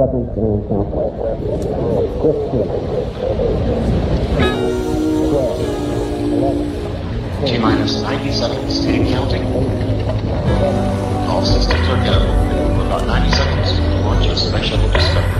17 T minus 90 seconds and counting. All systems are go. About 90 seconds. Launch of special Discovery.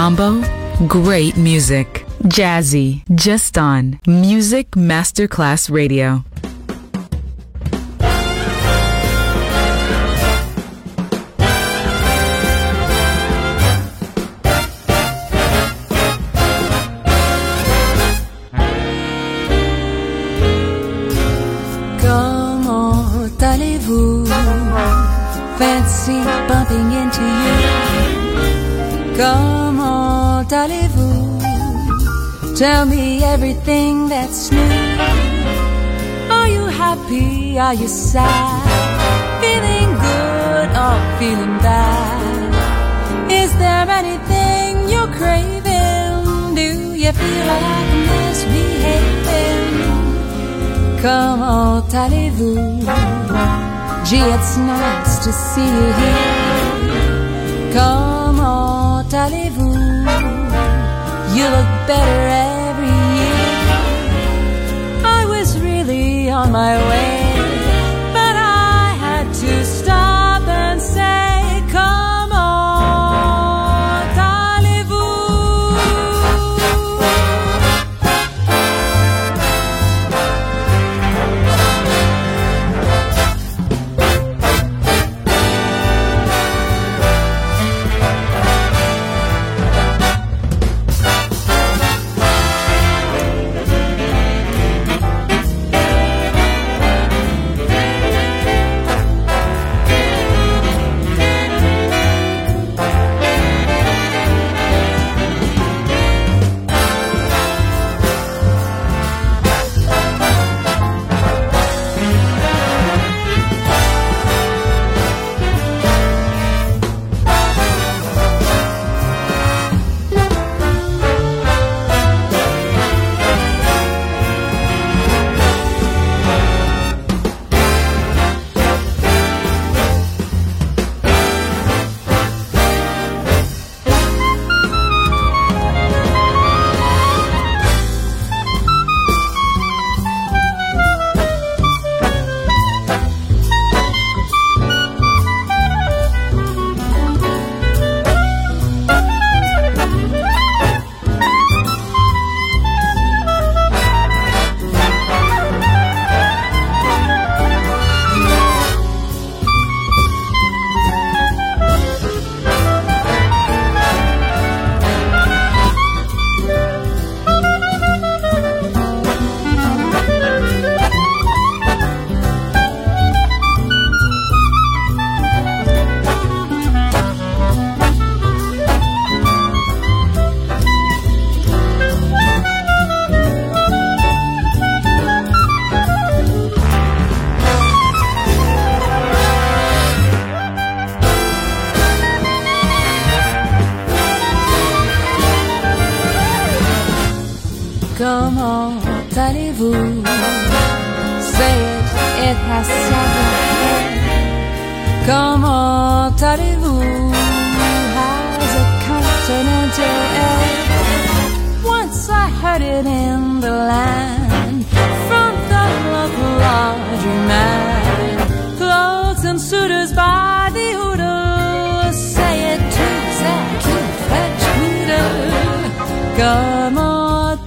Combo, great music. Jazzy, just on Music Masterclass Radio. Comment allez-vous? Fancy bumping into you. Comment allez-vous? Tell me everything that's new. Are you happy? Are you sad? Feeling good or feeling bad? Is there anything you're craving? Do you feel like misbehaving? Comment allez-vous? Gee, it's nice to see you here. Comment allez-vous? You look better every year. I was really on my way,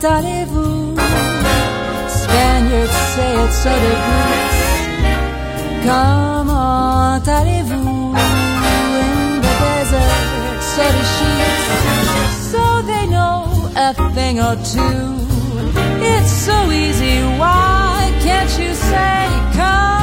Comment allez-vous? Spaniards say it so they grease. Comment allez-vous? In the desert, so do sheets. So they know a thing or two. It's so easy, why can't you say, come